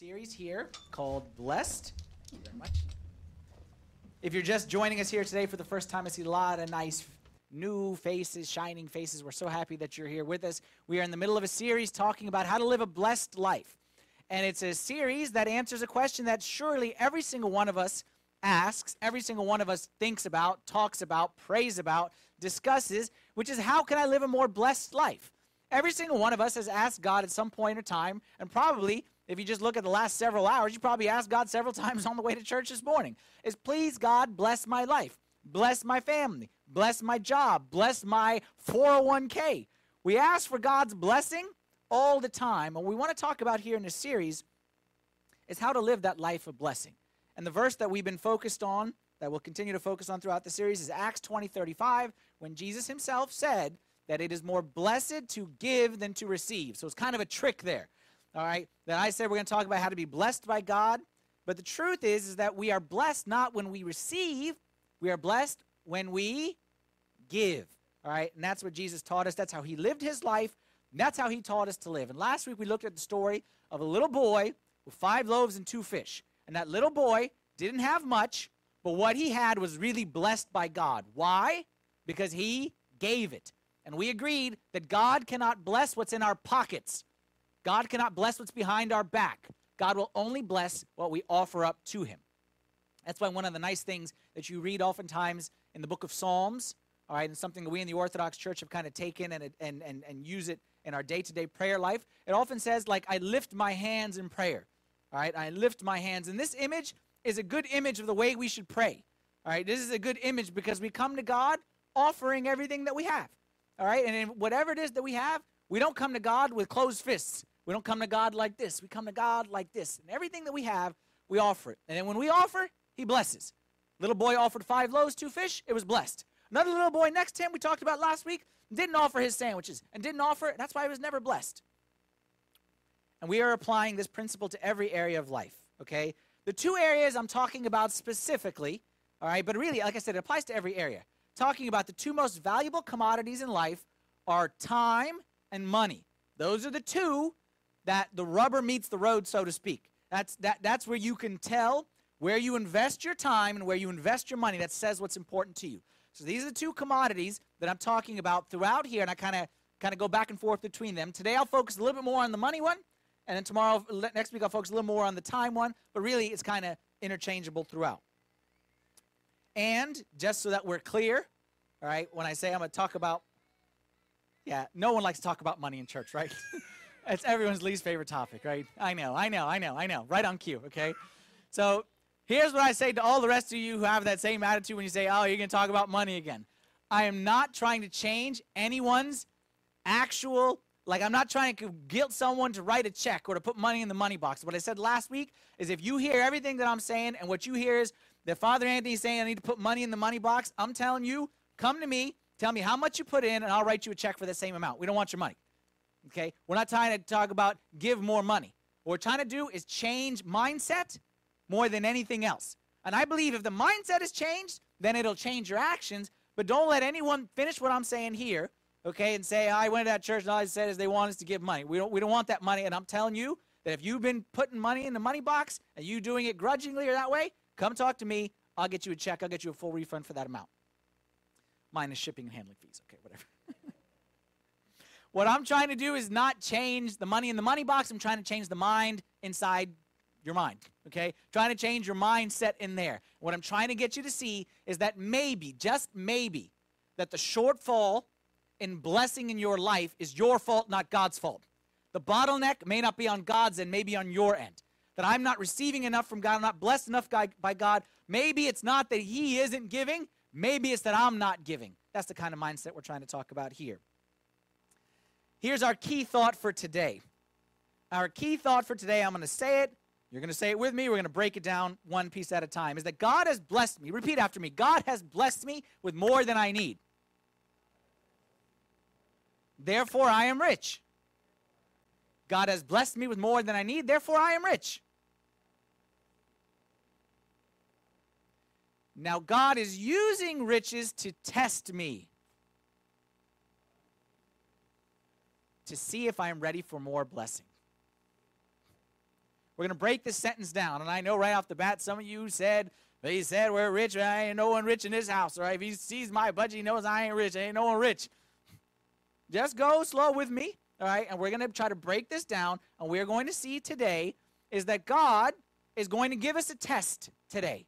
series here called Blessed. Thank you very much. If you're just joining us here today for the first time, I see a lot of nice new faces, shining faces. We're so happy that you're here with us. We are in the middle of a series talking about how to live a blessed life. And it's a series that answers a question that surely every single one of us asks, every single one of us thinks about, talks about, prays about, discusses, which is how can I live a more blessed life? Every single one of us has asked God at some point in time, and probably if you just look at the last several hours, you probably asked God several times on the way to church this morning, is please God bless my life, bless my family, bless my job, bless my 401k. We ask for God's blessing all the time. And we want to talk about here in this series is how to live that life of blessing. And the verse that we've been focused on, that we'll continue to focus on throughout the series, is Acts 20 35, when Jesus himself said that it is more blessed to give than to receive. So it's kind of a trick there all right, that I said we're going to talk about how to be blessed by God. But the truth is, is that we are blessed not when we receive, we are blessed when we give. All right, and that's what Jesus taught us. That's how he lived his life. that's how he taught us to live. And last week we looked at the story of a little boy with five loaves and two fish. And that little boy didn't have much, but what he had was really blessed by God. Why? Because he gave it. And we agreed that God cannot bless what's in our pockets. God cannot bless what's behind our back. God will only bless what we offer up to Him. That's why one of the nice things that you read oftentimes in the book of Psalms, all right, and something that we in the Orthodox Church have kind of taken and, and, and, and use it in our day to day prayer life, it often says, like, I lift my hands in prayer. All right, I lift my hands. And this image is a good image of the way we should pray. All right, this is a good image because we come to God offering everything that we have. All right, and whatever it is that we have, we don't come to God with closed fists. We don't come to God like this. We come to God like this. And everything that we have, we offer it. And then when we offer, He blesses. Little boy offered five loaves, two fish, it was blessed. Another little boy next to him, we talked about last week, didn't offer his sandwiches and didn't offer it. That's why he was never blessed. And we are applying this principle to every area of life, okay? The two areas I'm talking about specifically, all right, but really, like I said, it applies to every area. Talking about the two most valuable commodities in life are time and money. Those are the two that the rubber meets the road, so to speak. That's, that, that's where you can tell where you invest your time and where you invest your money. That says what's important to you. So these are the two commodities that I'm talking about throughout here, and I kind of kind of go back and forth between them. Today I'll focus a little bit more on the money one, and then tomorrow, next week, I'll focus a little more on the time one. But really, it's kind of interchangeable throughout. And just so that we're clear, all right, when I say I'm going to talk about, yeah, no one likes to talk about money in church, right? It's everyone's least favorite topic, right? I know, I know, I know, I know. Right on cue, okay? So here's what I say to all the rest of you who have that same attitude when you say, oh, you're going to talk about money again. I am not trying to change anyone's actual, like, I'm not trying to guilt someone to write a check or to put money in the money box. What I said last week is if you hear everything that I'm saying and what you hear is that Father Anthony is saying I need to put money in the money box, I'm telling you, come to me, tell me how much you put in, and I'll write you a check for the same amount. We don't want your money. Okay? We're not trying to talk about give more money. What we're trying to do is change mindset more than anything else. And I believe if the mindset is changed, then it'll change your actions. But don't let anyone finish what I'm saying here, okay, and say, I went to that church and all I said is they want us to give money. We don't, we don't want that money. And I'm telling you that if you've been putting money in the money box and you doing it grudgingly or that way, come talk to me. I'll get you a check. I'll get you a full refund for that amount. Minus shipping and handling fees. Okay, whatever. What I'm trying to do is not change the money in the money box. I'm trying to change the mind inside your mind. Okay? Trying to change your mindset in there. What I'm trying to get you to see is that maybe, just maybe, that the shortfall in blessing in your life is your fault, not God's fault. The bottleneck may not be on God's end, maybe on your end. That I'm not receiving enough from God, I'm not blessed enough by God. Maybe it's not that He isn't giving, maybe it's that I'm not giving. That's the kind of mindset we're trying to talk about here. Here's our key thought for today. Our key thought for today, I'm going to say it. You're going to say it with me. We're going to break it down one piece at a time. Is that God has blessed me. Repeat after me God has blessed me with more than I need. Therefore, I am rich. God has blessed me with more than I need. Therefore, I am rich. Now, God is using riches to test me. to see if I am ready for more blessing. We're going to break this sentence down. And I know right off the bat, some of you said, they said we're rich. I ain't no one rich in this house, all right? If he sees my budget, he knows I ain't rich. ain't no one rich. Just go slow with me, all right? And we're going to try to break this down. And we're going to see today is that God is going to give us a test today.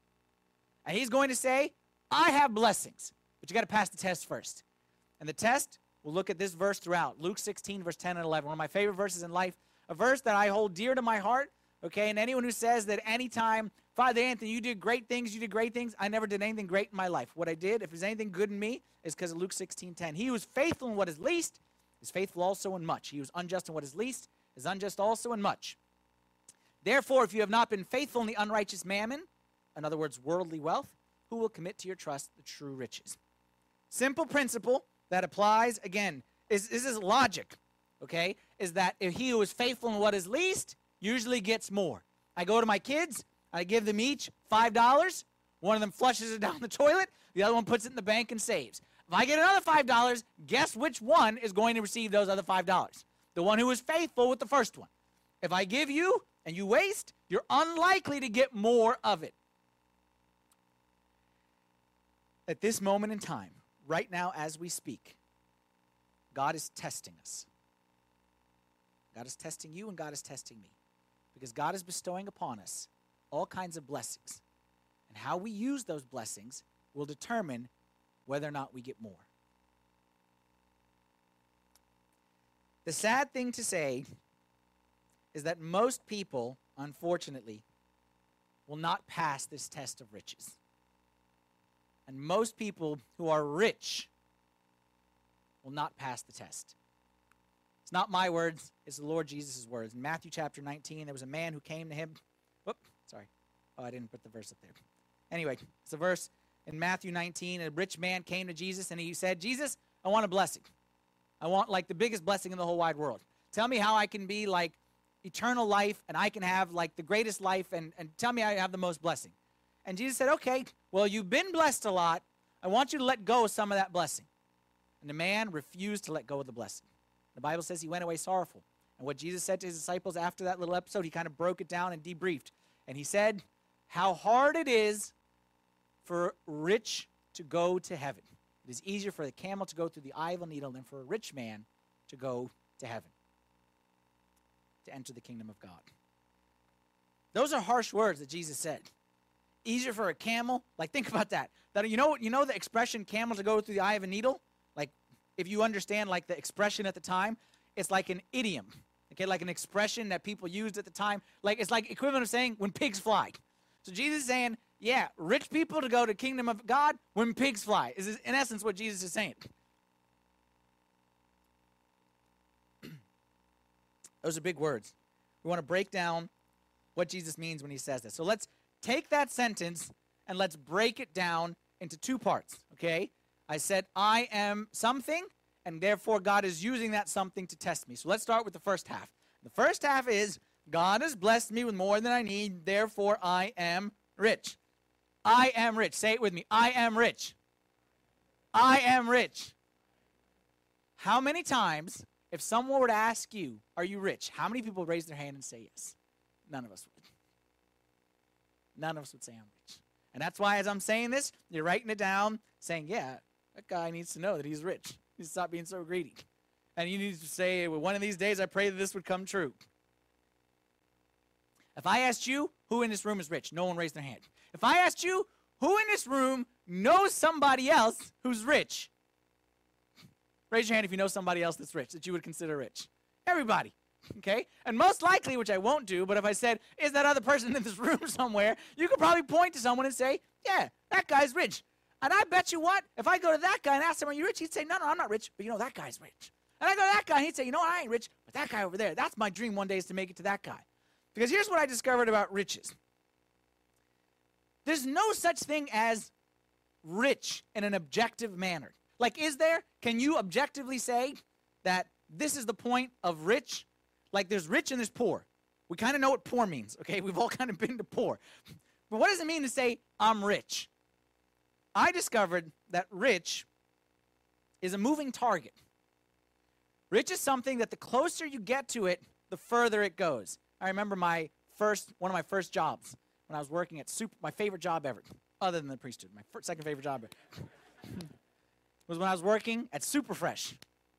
And he's going to say, I have blessings, but you got to pass the test first. And the test, we'll look at this verse throughout Luke 16, verse 10 and 11. One of my favorite verses in life, a verse that I hold dear to my heart. Okay, and anyone who says that anytime, Father Anthony, you did great things, you did great things, I never did anything great in my life. What I did, if there's anything good in me, is because of Luke 16, 10. He was faithful in what is least is faithful also in much. He was unjust in what is least is unjust also in much. Therefore, if you have not been faithful in the unrighteous mammon, in other words, worldly wealth, who will commit to your trust the true riches? Simple principle that applies, again, is, this is logic, okay? Is that if he who is faithful in what is least usually gets more. I go to my kids, I give them each $5. One of them flushes it down the toilet, the other one puts it in the bank and saves. If I get another $5, guess which one is going to receive those other $5? The one who is faithful with the first one. If I give you and you waste, you're unlikely to get more of it. At this moment in time, right now as we speak, God is testing us. God is testing you and God is testing me. Because God is bestowing upon us all kinds of blessings. And how we use those blessings will determine whether or not we get more. The sad thing to say is that most people, unfortunately, will not pass this test of riches. And most people who are rich will not pass the test. It's not my words, it's the Lord Jesus' words. In Matthew chapter 19, there was a man who came to him. Whoop, sorry. Oh, I didn't put the verse up there. Anyway, it's a verse in Matthew 19. A rich man came to Jesus and he said, Jesus, I want a blessing. I want like the biggest blessing in the whole wide world. Tell me how I can be like eternal life and I can have like the greatest life and, and tell me I have the most blessing. And Jesus said, Okay, well, you've been blessed a lot. I want you to let go of some of that blessing. And the man refused to let go of the blessing. The Bible says he went away sorrowful. And what Jesus said to his disciples after that little episode, he kind of broke it down and debriefed. And he said, How hard it is for rich to go to heaven. It is easier for the camel to go through the eye of a needle than for a rich man to go to heaven, to enter the kingdom of God. Those are harsh words that Jesus said easier for a camel. Like think about that. That you know you know the expression camel to go through the eye of a needle? Like if you understand like the expression at the time, it's like an idiom. Okay, like an expression that people used at the time. Like it's like equivalent of saying when pigs fly. So Jesus is saying, yeah, rich people to go to kingdom of God when pigs fly. Is in essence what Jesus is saying. Those are big words. We want to break down what Jesus means when he says this. So let's take that sentence and let's break it down into two parts, okay? I said, I am something, and therefore God is using that something to test me. So let's start with the first half. The first half is God has blessed me with more than I need, therefore I am rich. I am rich. Say it with me. I am rich. I am rich. How many times, if someone were to ask you, Are you rich? How many people raise their hand and say yes? None of us would. None of us would rich. And that's why, as I'm saying this, you're writing it down, saying, yeah, that guy needs to know that he's rich. He stop being so greedy. And you need to say, well, one of these days, I pray that this would come true. If I asked you, who in this room is rich? No one raised their hand. If I asked you, who in this room knows somebody else who's rich? Raise your hand if you know somebody else that's rich, that you would consider rich. Everybody. Okay? And most likely, which I won't do, but if I said, is that other person in this room somewhere, you could probably point to someone and say, yeah, that guy's rich. And I bet you what, if I go to that guy and ask him, are you rich? He'd say, no, no, I'm not rich, but you know, that guy's rich. And I go to that guy and he'd say, you know what, I ain't rich, but that guy over there, that's my dream one day is to make it to that guy. Because here's what I discovered about riches there's no such thing as rich in an objective manner. Like, is there? Can you objectively say that this is the point of rich? Like there's rich and there's poor. We kind of know what poor means, okay? We've all kind of been to poor. But what does it mean to say, I'm rich? I discovered that rich is a moving target. Rich is something that the closer you get to it, the further it goes. I remember my first one of my first jobs when I was working at super my favorite job ever, other than the priesthood. My first, second favorite job ever. was when I was working at Superfresh.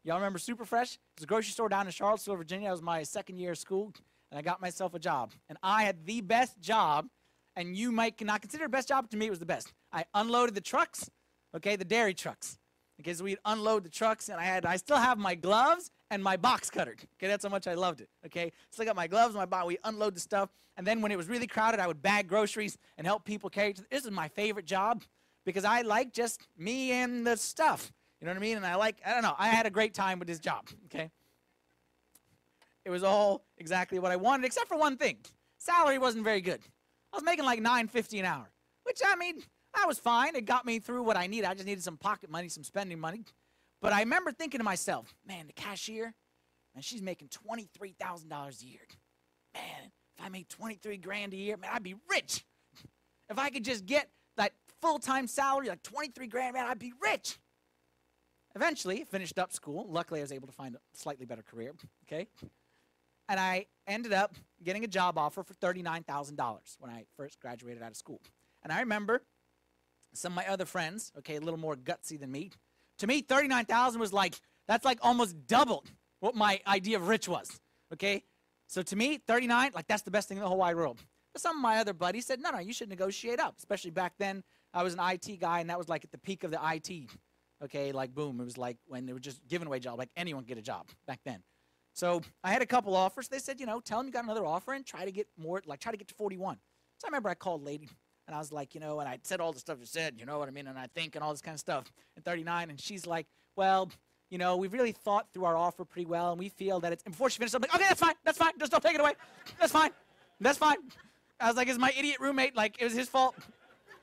Y'all remember Superfresh? It was a grocery store down in Charlottesville, Virginia. That was my second year of school, and I got myself a job. And I had the best job, and you might not consider it best job. but To me, it was the best. I unloaded the trucks, okay, the dairy trucks. Okay, so we'd unload the trucks, and I had, I still have my gloves and my box cutter. Okay, that's how much I loved it. Okay, still I got my gloves, my box. We unload the stuff, and then when it was really crowded, I would bag groceries and help people carry. This is my favorite job because I like just me and the stuff. You know what I mean? And I like, I don't know, I had a great time with this job, okay? It was all exactly what I wanted, except for one thing. Salary wasn't very good. I was making like nine fifty an hour, which I mean, that was fine. It got me through what I needed. I just needed some pocket money, some spending money. But I remember thinking to myself, man, the cashier, man, she's making twenty-three thousand dollars a year. Man, if I made twenty-three grand a year, man, I'd be rich. If I could just get that full-time salary, like twenty-three grand, man, I'd be rich. Eventually, finished up school. Luckily, I was able to find a slightly better career. Okay, and I ended up getting a job offer for thirty-nine thousand dollars when I first graduated out of school. And I remember some of my other friends, okay, a little more gutsy than me. To me, thirty-nine thousand was like that's like almost double what my idea of rich was. Okay, so to me, thirty-nine, like that's the best thing in the whole wide world. But some of my other buddies said, no, no, you should negotiate up. Especially back then, I was an IT guy, and that was like at the peak of the IT okay, like boom, it was like when they were just giving away jobs, like anyone get a job back then. So I had a couple offers. They said, you know, tell them you got another offer and try to get more, like try to get to 41. So I remember I called lady and I was like, you know, and I said all the stuff you said, you know what I mean, and I think and all this kind of stuff. And 39, and she's like, well, you know, we've really thought through our offer pretty well, and we feel that it's. And before she finished, I'm like, okay, that's fine, that's fine, just don't take it away, that's fine, that's fine. I was like, is my idiot roommate like it was his fault?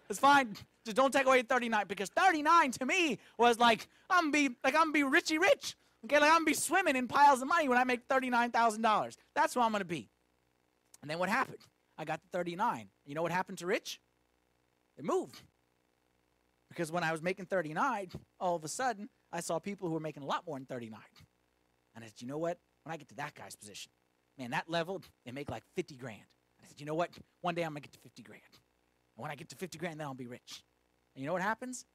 It's fine. Just don't take away 39 because 39 to me was like I'm gonna be like I'm be richy rich. Okay, like I'm gonna be swimming in piles of money when I make $39,000. That's what I'm gonna be. And then what happened? I got to 39. You know what happened to Rich? It moved. Because when I was making 39, all of a sudden I saw people who were making a lot more than 39. And I said, you know what? When I get to that guy's position, man, that level, they make like 50 grand. I said, you know what? One day I'm gonna get to 50 grand. And when I get to 50 grand, then I'll be rich. And you know what happens?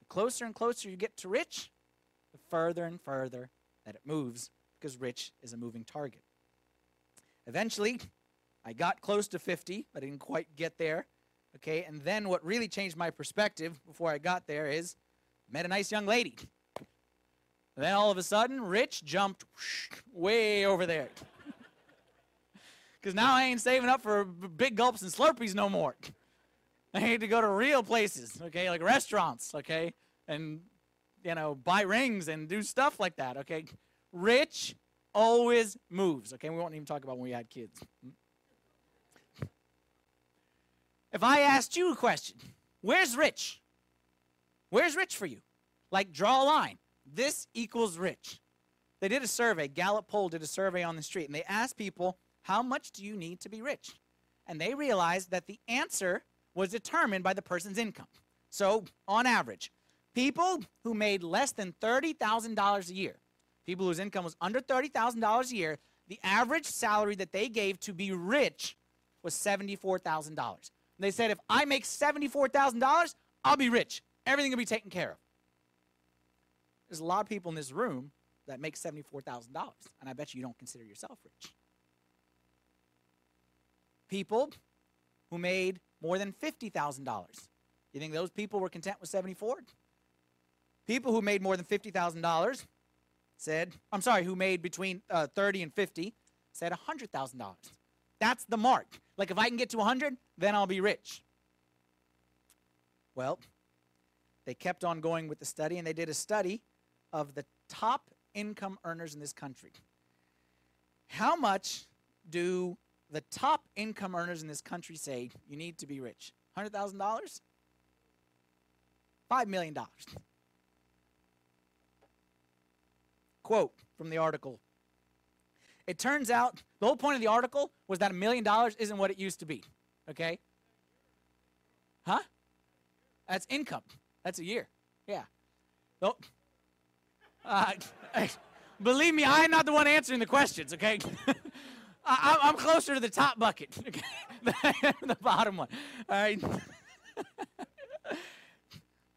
The closer and closer you get to rich, the further and further that it moves because rich is a moving target. Eventually, I got close to 50, but I didn't quite get there. Okay, and then what really changed my perspective before I got there is met a nice young lady. And then all of a sudden, Rich jumped way over there. Because now I ain't saving up for big gulps and Slurpees no more. I need to go to real places, okay, like restaurants, okay, and you know, buy rings and do stuff like that, okay. Rich always moves, okay. We won't even talk about when we had kids. If I asked you a question, where's rich? Where's rich for you? Like draw a line. This equals rich. They did a survey, Gallup poll did a survey on the street, and they asked people, how much do you need to be rich? And they realized that the answer was determined by the person's income. So, on average, people who made less than $30,000 a year, people whose income was under $30,000 a year, the average salary that they gave to be rich was $74,000. They said, if I make $74,000, I'll be rich. Everything will be taken care of. There's a lot of people in this room that make $74,000, and I bet you don't consider yourself rich. People who made more than $50,000. You think those people were content with 74? People who made more than $50,000 said, I'm sorry, who made between uh, 30 and 50 said $100,000. That's the mark. Like if I can get to 100, then I'll be rich. Well, they kept on going with the study and they did a study of the top income earners in this country. How much do the top income earners in this country say you need to be rich? $100,000? $5 million. Quote from the article It turns out the whole point of the article was that a million dollars isn't what it used to be. Okay? Huh? That's income. That's a year. Yeah. Oh. Uh, believe me, I'm not the one answering the questions, okay? I, I'm closer to the top bucket than the bottom one. All right.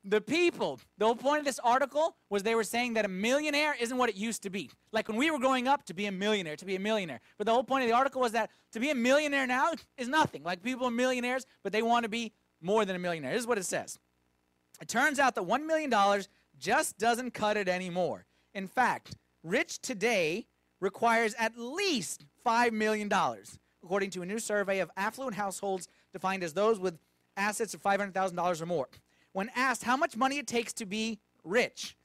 the people, the whole point of this article was they were saying that a millionaire isn't what it used to be. Like when we were growing up, to be a millionaire, to be a millionaire. But the whole point of the article was that to be a millionaire now is nothing. Like people are millionaires, but they want to be more than a millionaire. This is what it says. It turns out that $1 million just doesn't cut it anymore. In fact, rich today requires at least $5 million, according to a new survey of affluent households defined as those with assets of $500,000 or more. When asked how much money it takes to be rich,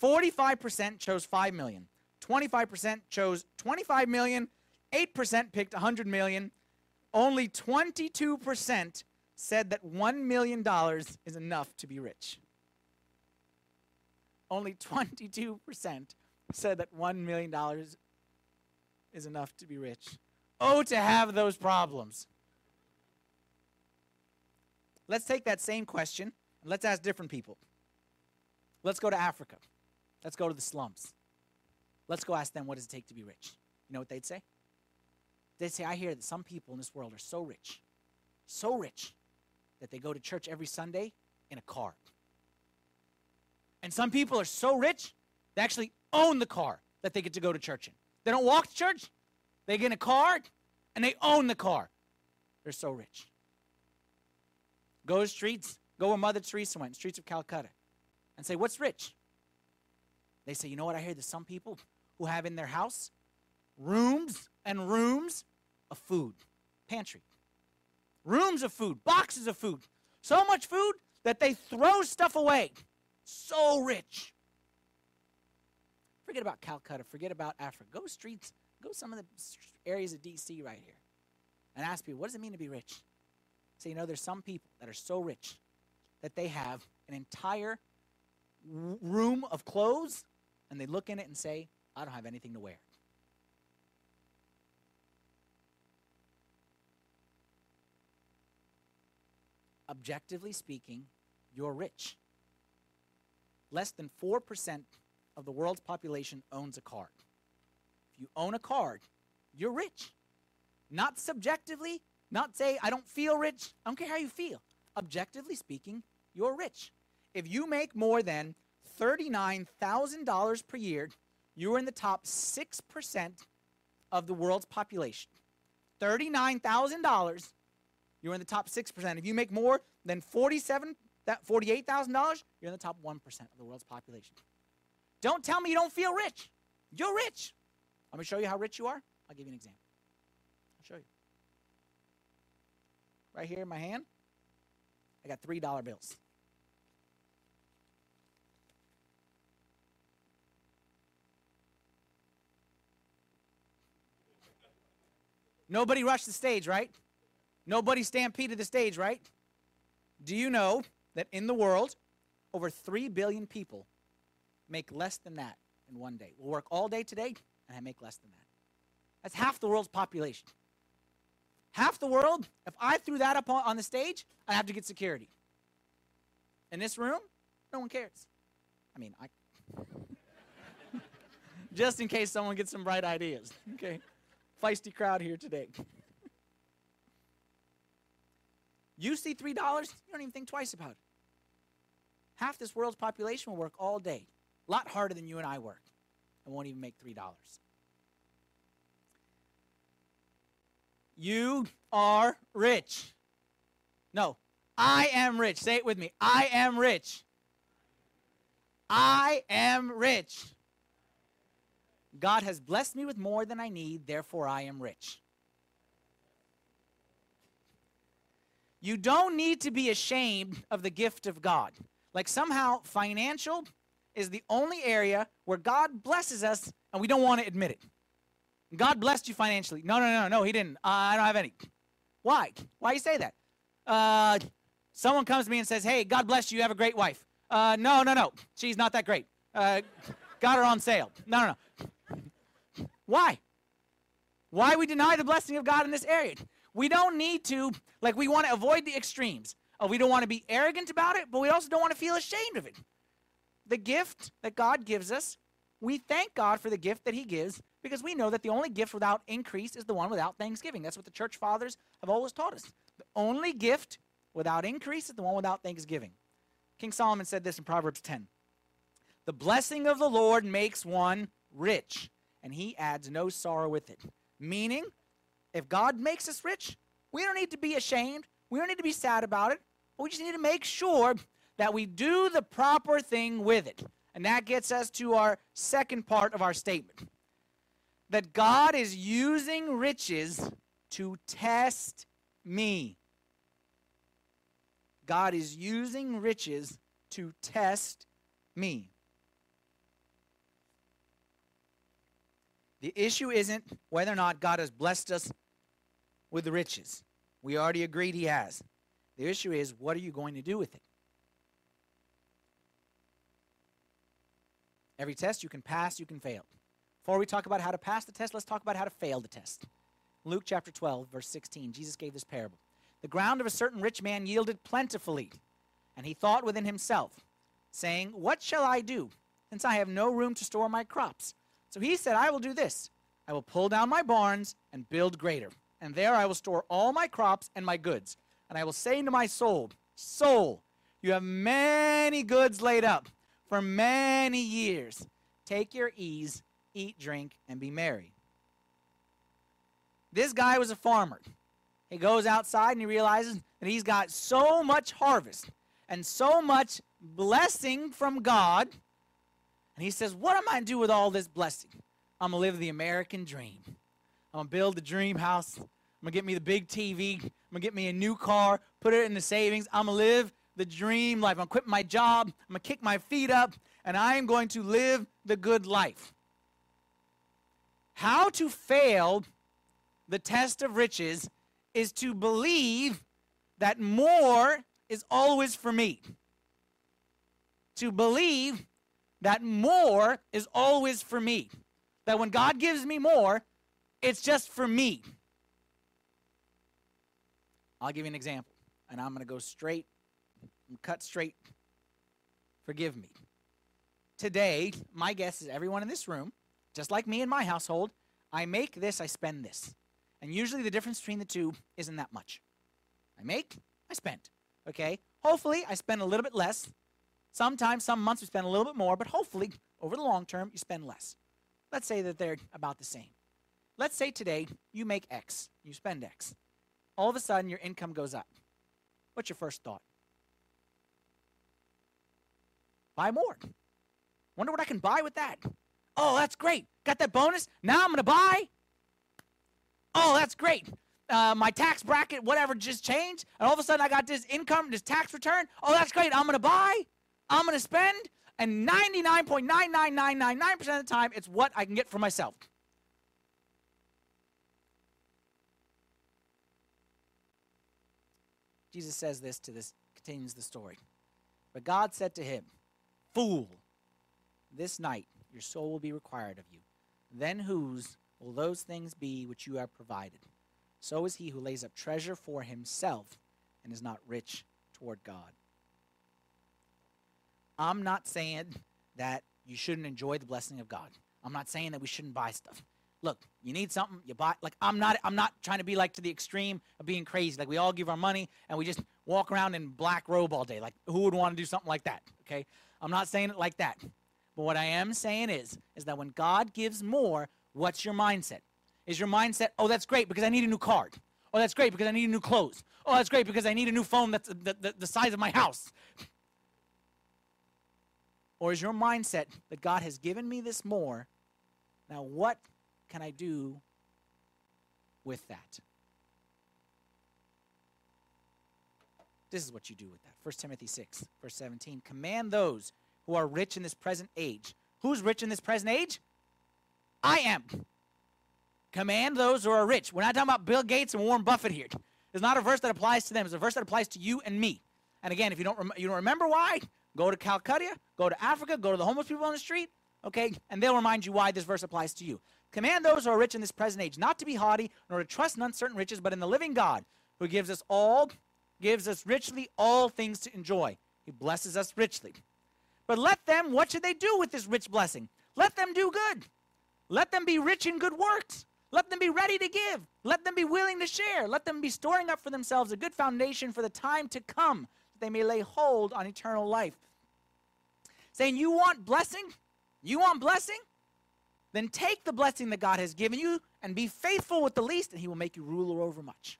45% chose 5 million, 25% chose 25 million, 8% picked 100 million, only 22% said that $1 million is enough to be rich. Only 22% said that $1 million is enough to be rich. Oh, to have those problems. Let's take that same question and let's ask different people. Let's go to Africa. Let's go to the slums. Let's go ask them what does it take to be rich. You know what they'd say? They'd say, I hear that some people in this world are so rich, so rich, that they go to church every Sunday in a car. And some people are so rich, they actually own the car that they get to go to church in. They don't walk to church, they get in a car and they own the car. They're so rich. Go to streets, go where Mother Teresa went, streets of Calcutta, and say, What's rich? They say, You know what? I hear there's some people who have in their house rooms and rooms of food, pantry, rooms of food, boxes of food. So much food that they throw stuff away. So rich. Forget about Calcutta, forget about Africa. Go streets, go some of the areas of DC right here and ask people, what does it mean to be rich? So, you know, there's some people that are so rich that they have an entire room of clothes and they look in it and say, I don't have anything to wear. Objectively speaking, you're rich. Less than 4% of the world's population owns a car. If you own a car, you're rich. Not subjectively, not say, I don't feel rich. I don't care how you feel. Objectively speaking, you're rich. If you make more than $39,000 per year, you are in the top 6% of the world's population. $39,000, you're in the top 6%. If you make more than 47 that $48,000, you're in the top 1% of the world's population. Don't tell me you don't feel rich. You're rich. Let me show you how rich you are. I'll give you an example. I'll show you. Right here in my hand, I got $3 bills. Nobody rushed the stage, right? Nobody stampeded the stage, right? Do you know that in the world, over 3 billion people make less than that in one day? We'll work all day today and I make less than that. That's half the world's population. Half the world, if I threw that up on the stage, I'd have to get security. In this room, no one cares. I mean, I. Just in case someone gets some bright ideas. Okay. Feisty crowd here today. you see $3, you don't even think twice about it. Half this world's population will work all day, a lot harder than you and I work, and won't even make $3. You are rich. No, I am rich. Say it with me. I am rich. I am rich. God has blessed me with more than I need, therefore I am rich. You don't need to be ashamed of the gift of God. Like somehow financial is the only area where God blesses us and we don't want to admit it. God blessed you financially. No, no, no, no, He didn't. Uh, I don't have any. Why? Why you say that? Uh, someone comes to me and says, "Hey, God bless you. You have a great wife." Uh, no, no, no. She's not that great. Uh, got her on sale. No, no, no. Why? Why we deny the blessing of God in this area? We don't need to, like, we want to avoid the extremes. Oh, we don't want to be arrogant about it, but we also don't want to feel ashamed of it. The gift that God gives us we thank God for the gift that He gives because we know that the only gift without increase is the one without thanksgiving. That's what the church fathers have always taught us. The only gift without increase is the one without thanksgiving. King Solomon said this in Proverbs 10 The blessing of the Lord makes one rich, and He adds no sorrow with it. Meaning, if God makes us rich, we don't need to be ashamed. We don't need to be sad about it. We just need to make sure that we do the proper thing with it. And that gets us to our second part of our statement that God is using riches to test me. God is using riches to test me. The issue isn't whether or not God has blessed us with riches. We already agreed He has. The issue is what are you going to do with it? Every test you can pass, you can fail. Before we talk about how to pass the test, let's talk about how to fail the test. Luke chapter 12, verse 16, Jesus gave this parable. The ground of a certain rich man yielded plentifully, and he thought within himself, saying, What shall I do, since I have no room to store my crops? So he said, I will do this I will pull down my barns and build greater, and there I will store all my crops and my goods. And I will say to my soul, Soul, you have many goods laid up for many years. Take your ease, eat, drink, and be merry. This guy was a farmer. He goes outside and he realizes that he's got so much harvest and so much blessing from God. And he says, What am I going to do with all this blessing? I'm going to live the American dream. I'm going to build the dream house. I'm going to get me the big TV. I'm going to get me a new car, put it in the savings. I'm going to live the dream life. I'm going to quit my job. I'm going to kick my feet up, and I am going to live the good life. How to fail the test of riches is to believe that more is always for me. To believe that more is always for me. That when God gives me more, it's just for me. I'll give you an example, and I'm going to go straight cut straight. Forgive me. Today, my guess is everyone in this room, just like me in my household, I make this, I spend this. And usually the difference between the two isn't that much. I make, I spend. Okay? Hopefully, I spend a little bit less. Sometimes, some months, we spend a little bit more, but hopefully, over the long term, you spend less. Let's say that they're about the same. Let's say today you make X, you spend X. All of a sudden, your income goes up. What's your first thought? Buy more. Wonder what I can buy with that. Oh, that's great. Got that bonus? Now I'm going to buy. Oh, that's great. Uh, my tax bracket, whatever, just changed. And all of a sudden I got this income, this tax return. Oh, that's great. I'm going to buy. I'm going to spend. And 99.99999% of the time, it's what I can get for myself. Jesus says this to this, continues the story. But God said to him, Fool, this night your soul will be required of you. Then whose will those things be which you have provided? So is he who lays up treasure for himself and is not rich toward God. I'm not saying that you shouldn't enjoy the blessing of God. I'm not saying that we shouldn't buy stuff. Look, you need something, you buy like I'm not I'm not trying to be like to the extreme of being crazy. Like we all give our money and we just walk around in black robe all day. Like who would want to do something like that? Okay? I'm not saying it like that. But what I am saying is, is that when God gives more, what's your mindset? Is your mindset, oh, that's great because I need a new card. Oh, that's great because I need new clothes. Oh, that's great because I need a new phone that's the, the, the size of my house. Or is your mindset that God has given me this more? Now, what can I do with that? This is what you do with that. 1 Timothy 6, verse 17. Command those who are rich in this present age. Who's rich in this present age? I am. Command those who are rich. We're not talking about Bill Gates and Warren Buffett here. It's not a verse that applies to them. It's a verse that applies to you and me. And again, if you don't, rem- you don't remember why, go to Calcutta, go to Africa, go to the homeless people on the street, okay, and they'll remind you why this verse applies to you. Command those who are rich in this present age not to be haughty, nor to trust in uncertain riches, but in the living God, who gives us all gives us richly all things to enjoy. He blesses us richly. But let them, what should they do with this rich blessing? Let them do good. Let them be rich in good works. Let them be ready to give. Let them be willing to share. Let them be storing up for themselves a good foundation for the time to come, that they may lay hold on eternal life. Saying, You want blessing? You want blessing? Then take the blessing that God has given you and be faithful with the least, and He will make you ruler over much.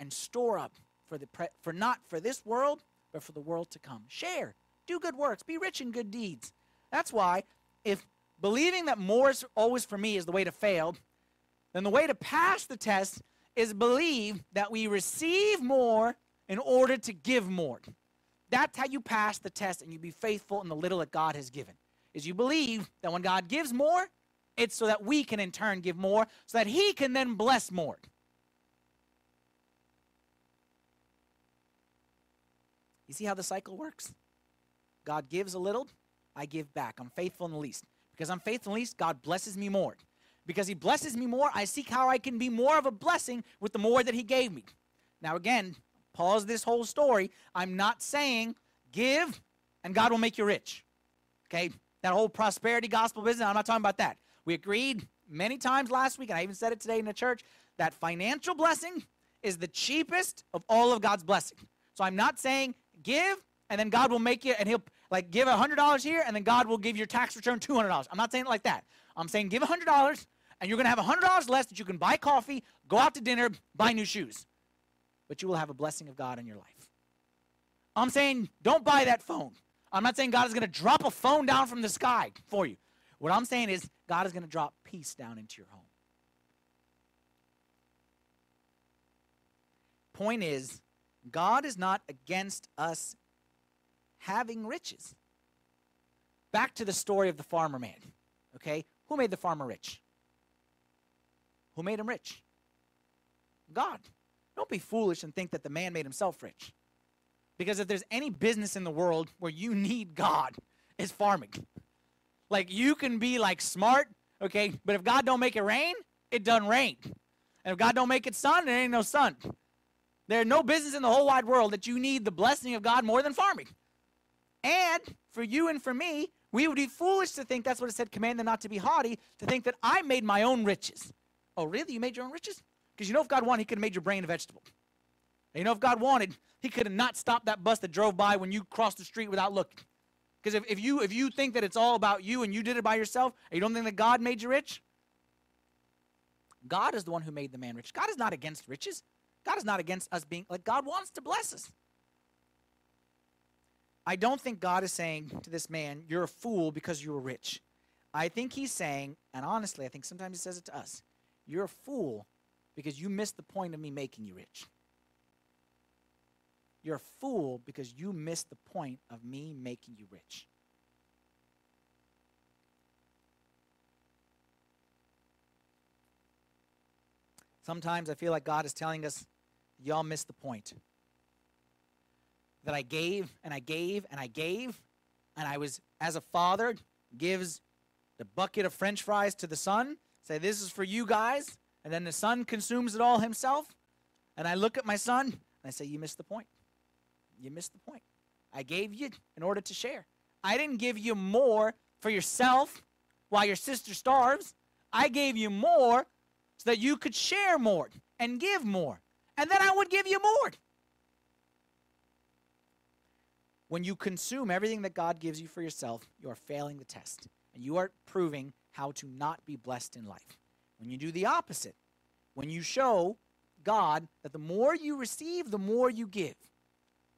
And store up for, the pre- for not for this world, but for the world to come. Share. Do good works. Be rich in good deeds. That's why, if believing that more is always for me is the way to fail, then the way to pass the test is believe that we receive more in order to give more. That's how you pass the test and you be faithful in the little that God has given. Is you believe that when God gives more, it's so that we can in turn give more, so that He can then bless more. You see how the cycle works? God gives a little, I give back. I'm faithful in the least. Because I'm faithful in the least, God blesses me more. Because He blesses me more, I seek how I can be more of a blessing with the more that He gave me. Now, again, pause this whole story. I'm not saying give and God will make you rich. Okay? That whole prosperity gospel business, I'm not talking about that. We agreed many times last week, and I even said it today in the church, that financial blessing is the cheapest of all of God's blessing. So I'm not saying give and then God will make you, and He'll like give $100 here, and then God will give your tax return $200. I'm not saying it like that. I'm saying give $100, and you're going to have $100 less that you can buy coffee, go out to dinner, buy new shoes. But you will have a blessing of God in your life. I'm saying don't buy that phone. I'm not saying God is going to drop a phone down from the sky for you. What I'm saying is God is going to drop peace down into your home. Point is, God is not against us having riches. Back to the story of the farmer man. Okay? Who made the farmer rich? Who made him rich? God. Don't be foolish and think that the man made himself rich. Because if there's any business in the world where you need God, it's farming. Like you can be like smart, okay, but if God don't make it rain, it doesn't rain. And if God don't make it sun, there ain't no sun. There's no business in the whole wide world that you need the blessing of God more than farming. And for you and for me, we would be foolish to think that's what it said, command them not to be haughty, to think that I made my own riches. Oh, really? You made your own riches? Because you know, if God wanted, He could have made your brain a vegetable. And you know, if God wanted, He could have not stopped that bus that drove by when you crossed the street without looking. Because if, if, you, if you think that it's all about you and you did it by yourself, and you don't think that God made you rich, God is the one who made the man rich. God is not against riches. God is not against us being like God wants to bless us. I don't think God is saying to this man, You're a fool because you were rich. I think he's saying, and honestly, I think sometimes he says it to us, You're a fool because you missed the point of me making you rich. You're a fool because you missed the point of me making you rich. Sometimes I feel like God is telling us, Y'all missed the point that I gave and I gave and I gave. And I was, as a father, gives the bucket of french fries to the son, say, This is for you guys. And then the son consumes it all himself. And I look at my son and I say, You missed the point. You missed the point. I gave you in order to share. I didn't give you more for yourself while your sister starves. I gave you more so that you could share more and give more. And then I would give you more. When you consume everything that God gives you for yourself, you are failing the test. And you are proving how to not be blessed in life. When you do the opposite, when you show God that the more you receive, the more you give,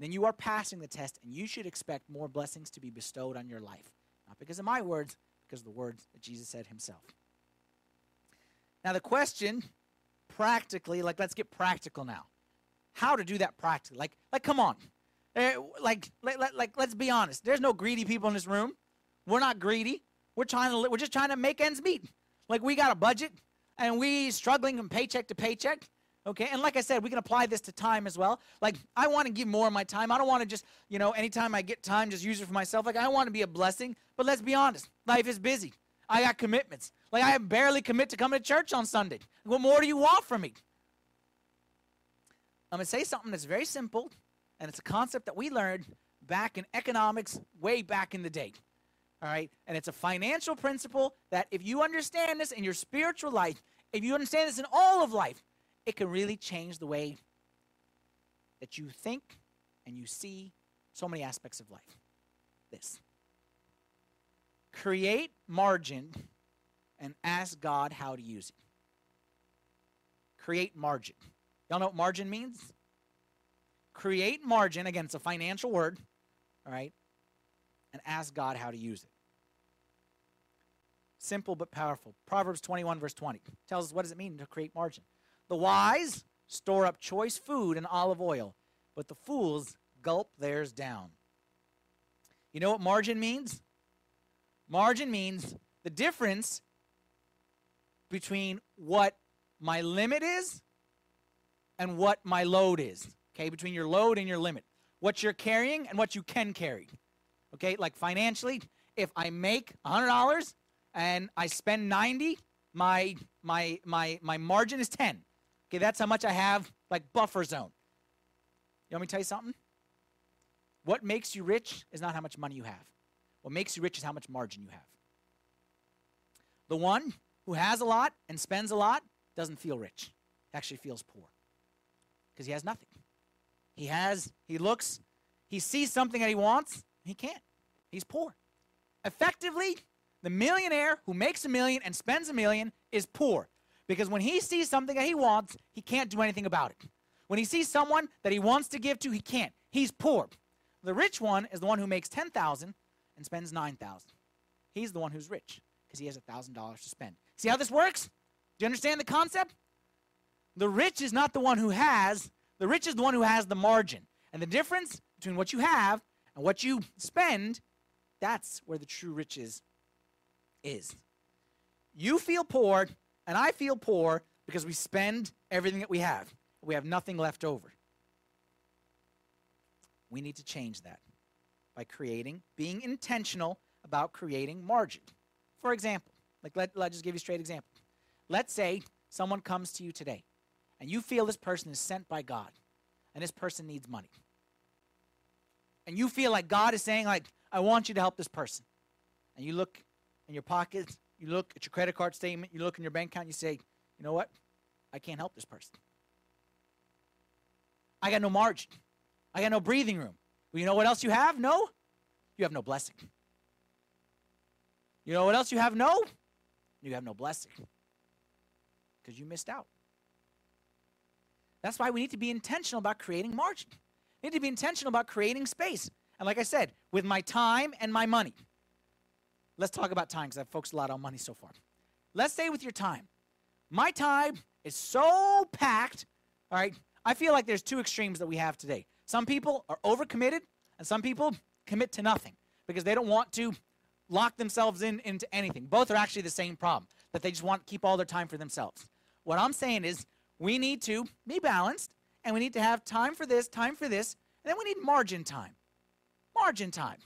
then you are passing the test and you should expect more blessings to be bestowed on your life. Not because of my words, because of the words that Jesus said himself. Now, the question, practically, like, let's get practical now. How to do that practically? Like, like, come on. Uh, like, like, like, let's be honest. There's no greedy people in this room. We're not greedy. We're trying to. We're just trying to make ends meet. Like we got a budget, and we struggling from paycheck to paycheck. Okay, and like I said, we can apply this to time as well. Like I want to give more of my time. I don't want to just, you know, anytime I get time, just use it for myself. Like I want to be a blessing. But let's be honest, life is busy. I got commitments. Like I barely commit to coming to church on Sunday. What more do you want from me? I'm gonna say something that's very simple and it's a concept that we learned back in economics way back in the day. All right? And it's a financial principle that if you understand this in your spiritual life, if you understand this in all of life, it can really change the way that you think and you see so many aspects of life. This create margin and ask God how to use it. Create margin. Y'all know what margin means? Create margin, again, it's a financial word, all right, and ask God how to use it. Simple but powerful. Proverbs 21, verse 20 tells us what does it mean to create margin. The wise store up choice food and olive oil, but the fools gulp theirs down. You know what margin means? Margin means the difference between what my limit is and what my load is. Okay, between your load and your limit. What you're carrying and what you can carry. Okay, like financially, if I make $100 and I spend 90, my my my my margin is 10. Okay, that's how much I have like buffer zone. You want me to tell you something? What makes you rich is not how much money you have. What makes you rich is how much margin you have. The one who has a lot and spends a lot doesn't feel rich. He actually feels poor because he has nothing. He has, he looks, he sees something that he wants, he can't. He's poor. Effectively, the millionaire who makes a million and spends a million is poor because when he sees something that he wants, he can't do anything about it. When he sees someone that he wants to give to, he can't. He's poor. The rich one is the one who makes 10,000 and spends 9,000. He's the one who's rich because he has $1,000 to spend. See how this works? Do you understand the concept? The rich is not the one who has, the rich is the one who has the margin. And the difference between what you have and what you spend, that's where the true riches is. You feel poor, and I feel poor because we spend everything that we have. We have nothing left over. We need to change that by creating, being intentional about creating margin. For example, like let, let's just give you a straight example. Let's say someone comes to you today and you feel this person is sent by God and this person needs money. And you feel like God is saying like I want you to help this person. And you look in your pockets, you look at your credit card statement, you look in your bank account, you say, "You know what? I can't help this person. I got no margin. I got no breathing room. Well, you know what else you have? No? You have no blessing. You know what else you have? No? You have no blessing. Because you missed out. That's why we need to be intentional about creating margin. We need to be intentional about creating space. And like I said, with my time and my money. Let's talk about time because I've focused a lot on money so far. Let's say with your time. My time is so packed, all right? I feel like there's two extremes that we have today. Some people are overcommitted, and some people commit to nothing because they don't want to lock themselves in into anything. Both are actually the same problem, that they just want to keep all their time for themselves. What I'm saying is we need to be balanced, and we need to have time for this, time for this, and then we need margin time. Margin time.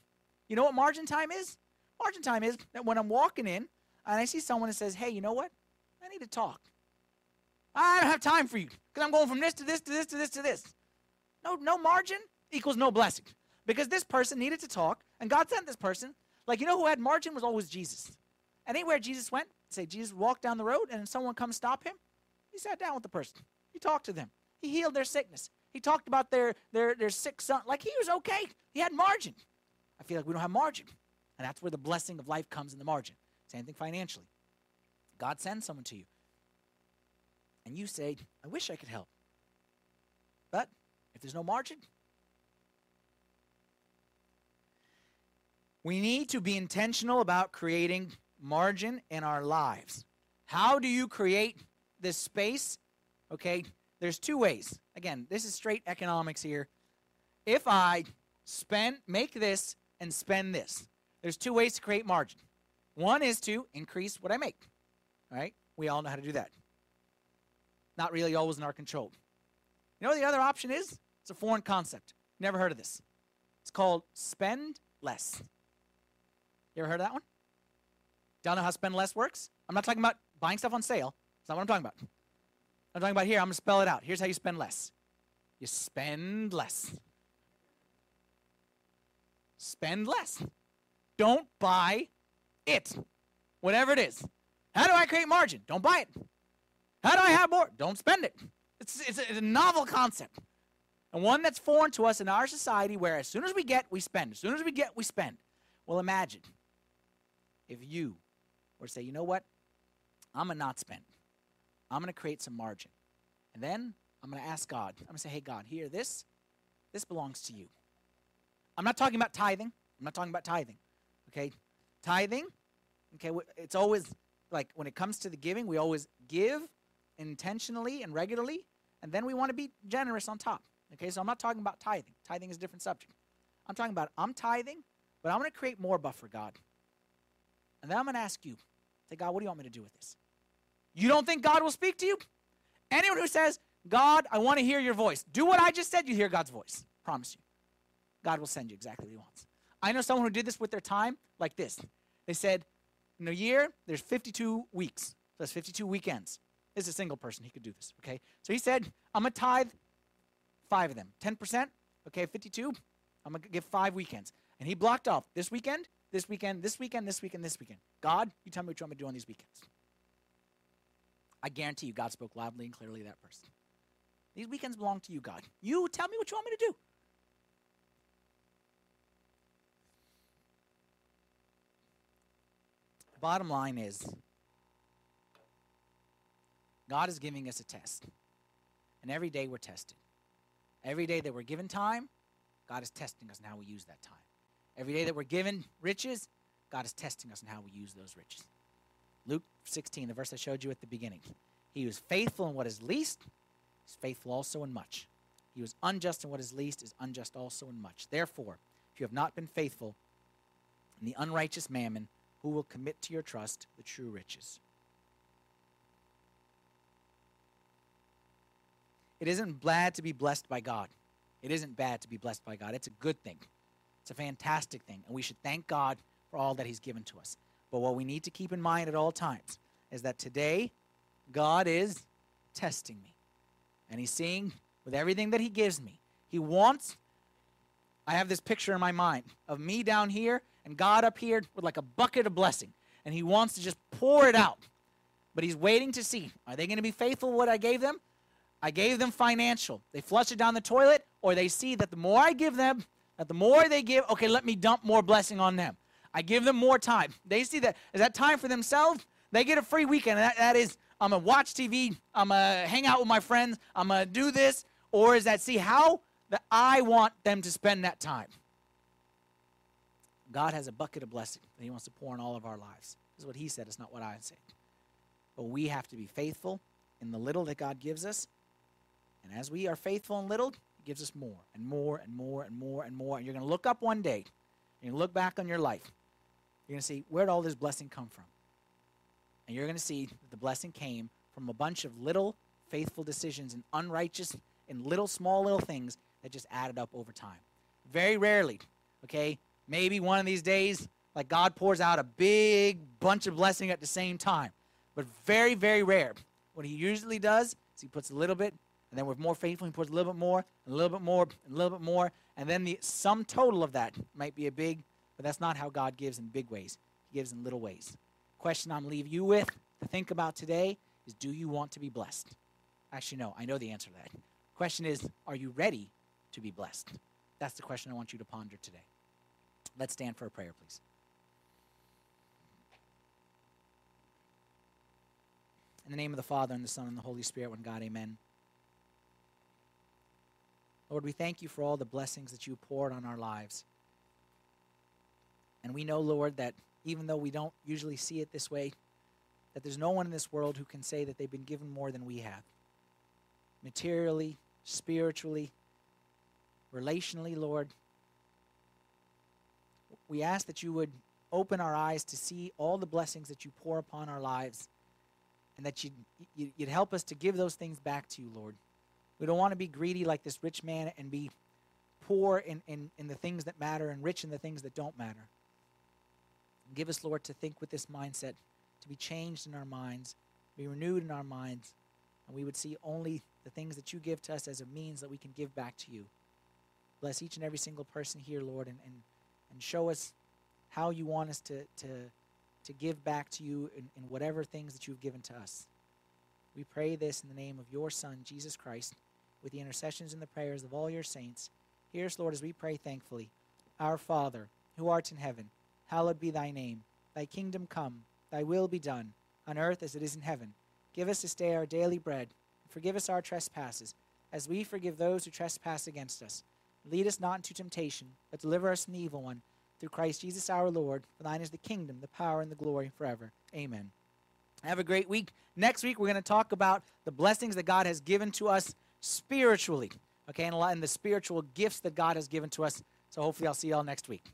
You know what margin time is? Margin time is that when I'm walking in and I see someone that says, hey, you know what? I need to talk. I don't have time for you because I'm going from this to this to this to this to this. No, no margin equals no blessing. Because this person needed to talk, and God sent this person. Like, you know who had margin was always Jesus. Anywhere Jesus went, say Jesus walked down the road and someone comes stop him, he sat down with the person. He talked to them. He healed their sickness. He talked about their their their sick son. Like he was okay. He had margin. I feel like we don't have margin. And that's where the blessing of life comes in the margin. Same thing financially. God sends someone to you. And you say, I wish I could help. But if there's no margin, we need to be intentional about creating margin in our lives. How do you create this space? Okay, there's two ways. Again, this is straight economics here. If I spend, make this and spend this, there's two ways to create margin. One is to increase what I make. right? we all know how to do that. Not really always in our control. You know what the other option is? It's a foreign concept. Never heard of this. It's called spend less. You ever heard of that one? Don't know how spend less works? I'm not talking about buying stuff on sale. That's not what I'm talking about. I'm talking about here. I'm going to spell it out. Here's how you spend less. You spend less. Spend less. Don't buy it, whatever it is. How do I create margin? Don't buy it. How do I have more? Don't spend it. It's, it's, a, it's a novel concept. And one that's foreign to us in our society where as soon as we get, we spend. As soon as we get, we spend. Well, imagine if you were to say, you know what? I'm going to not spend. I'm going to create some margin. And then I'm going to ask God. I'm going to say, hey, God, here, this, this belongs to you. I'm not talking about tithing. I'm not talking about tithing. Okay? Tithing, okay, it's always like when it comes to the giving, we always give intentionally and regularly, and then we want to be generous on top. Okay, so I'm not talking about tithing. Tithing is a different subject. I'm talking about I'm tithing, but I'm going to create more buffer, God. And then I'm going to ask you, say, God, what do you want me to do with this? You don't think God will speak to you? Anyone who says, God, I want to hear your voice, do what I just said, you hear God's voice. Promise you. God will send you exactly what he wants. I know someone who did this with their time like this. They said, in a year, there's 52 weeks. So that's 52 weekends. This is a single person. He could do this, okay? So he said, I'm going to tithe five of them. 10%, okay, 52. I'm going to give five weekends. And he blocked off this weekend, this weekend, this weekend, this weekend, this weekend. God, you tell me what you want me to do on these weekends. I guarantee you, God spoke loudly and clearly to that person. These weekends belong to you, God. You tell me what you want me to do. Bottom line is God is giving us a test. And every day we're tested. Every day that we're given time, God is testing us in how we use that time. Every day that we're given riches, God is testing us in how we use those riches. Luke 16, the verse I showed you at the beginning. He was faithful in what is least, he's faithful also in much. He was unjust in what is least, is unjust also in much. Therefore, if you have not been faithful in the unrighteous mammon, who will commit to your trust the true riches. It isn't bad to be blessed by God. It isn't bad to be blessed by God. It's a good thing. It's a fantastic thing. And we should thank God for all that He's given to us. But what we need to keep in mind at all times is that today, God is testing me. And He's seeing with everything that He gives me. He wants, I have this picture in my mind of me down here and God up here with like a bucket of blessing. And He wants to just pour it out. But He's waiting to see are they going to be faithful what I gave them? I gave them financial. They flush it down the toilet, or they see that the more I give them, that the more they give, okay, let me dump more blessing on them. I give them more time. They see that is that time for themselves. They get a free weekend. That, that is, I'm gonna watch TV. I'm gonna hang out with my friends. I'm gonna do this, or is that see how that I want them to spend that time? God has a bucket of blessing that He wants to pour in all of our lives. This is what He said, it's not what I said. But we have to be faithful in the little that God gives us. And as we are faithful in little, He gives us more and more and more and more and more. And you're going to look up one day, and you look back on your life. You're going to see where did all this blessing come from? And you're going to see that the blessing came from a bunch of little faithful decisions and unrighteous and little small little things that just added up over time. Very rarely, okay, Maybe one of these days, like God pours out a big bunch of blessing at the same time. But very, very rare. What he usually does is he puts a little bit, and then with more faithful, he puts a little bit more, and a little bit more, and a little bit more, and then the sum total of that might be a big, but that's not how God gives in big ways. He gives in little ways. Question I'm leave you with to think about today is do you want to be blessed? Actually, no, I know the answer to that. Question is, are you ready to be blessed? That's the question I want you to ponder today. Let's stand for a prayer, please. In the name of the Father, and the Son, and the Holy Spirit, one God, amen. Lord, we thank you for all the blessings that you poured on our lives. And we know, Lord, that even though we don't usually see it this way, that there's no one in this world who can say that they've been given more than we have. Materially, spiritually, relationally, Lord, we ask that you would open our eyes to see all the blessings that you pour upon our lives and that you'd, you'd help us to give those things back to you, Lord. We don't want to be greedy like this rich man and be poor in, in, in the things that matter and rich in the things that don't matter. Give us, Lord, to think with this mindset, to be changed in our minds, be renewed in our minds, and we would see only the things that you give to us as a means that we can give back to you. Bless each and every single person here, Lord, and, and and show us how you want us to, to, to give back to you in, in whatever things that you've given to us. We pray this in the name of your Son, Jesus Christ, with the intercessions and the prayers of all your saints. Hear us, Lord, as we pray thankfully. Our Father, who art in heaven, hallowed be thy name. Thy kingdom come, thy will be done, on earth as it is in heaven. Give us this day our daily bread, forgive us our trespasses, as we forgive those who trespass against us. Lead us not into temptation, but deliver us from the evil one. Through Christ Jesus our Lord, for thine is the kingdom, the power, and the glory forever. Amen. Have a great week. Next week, we're going to talk about the blessings that God has given to us spiritually, okay, and, the spiritual gifts that God has given to us. So hopefully, I'll see you all next week.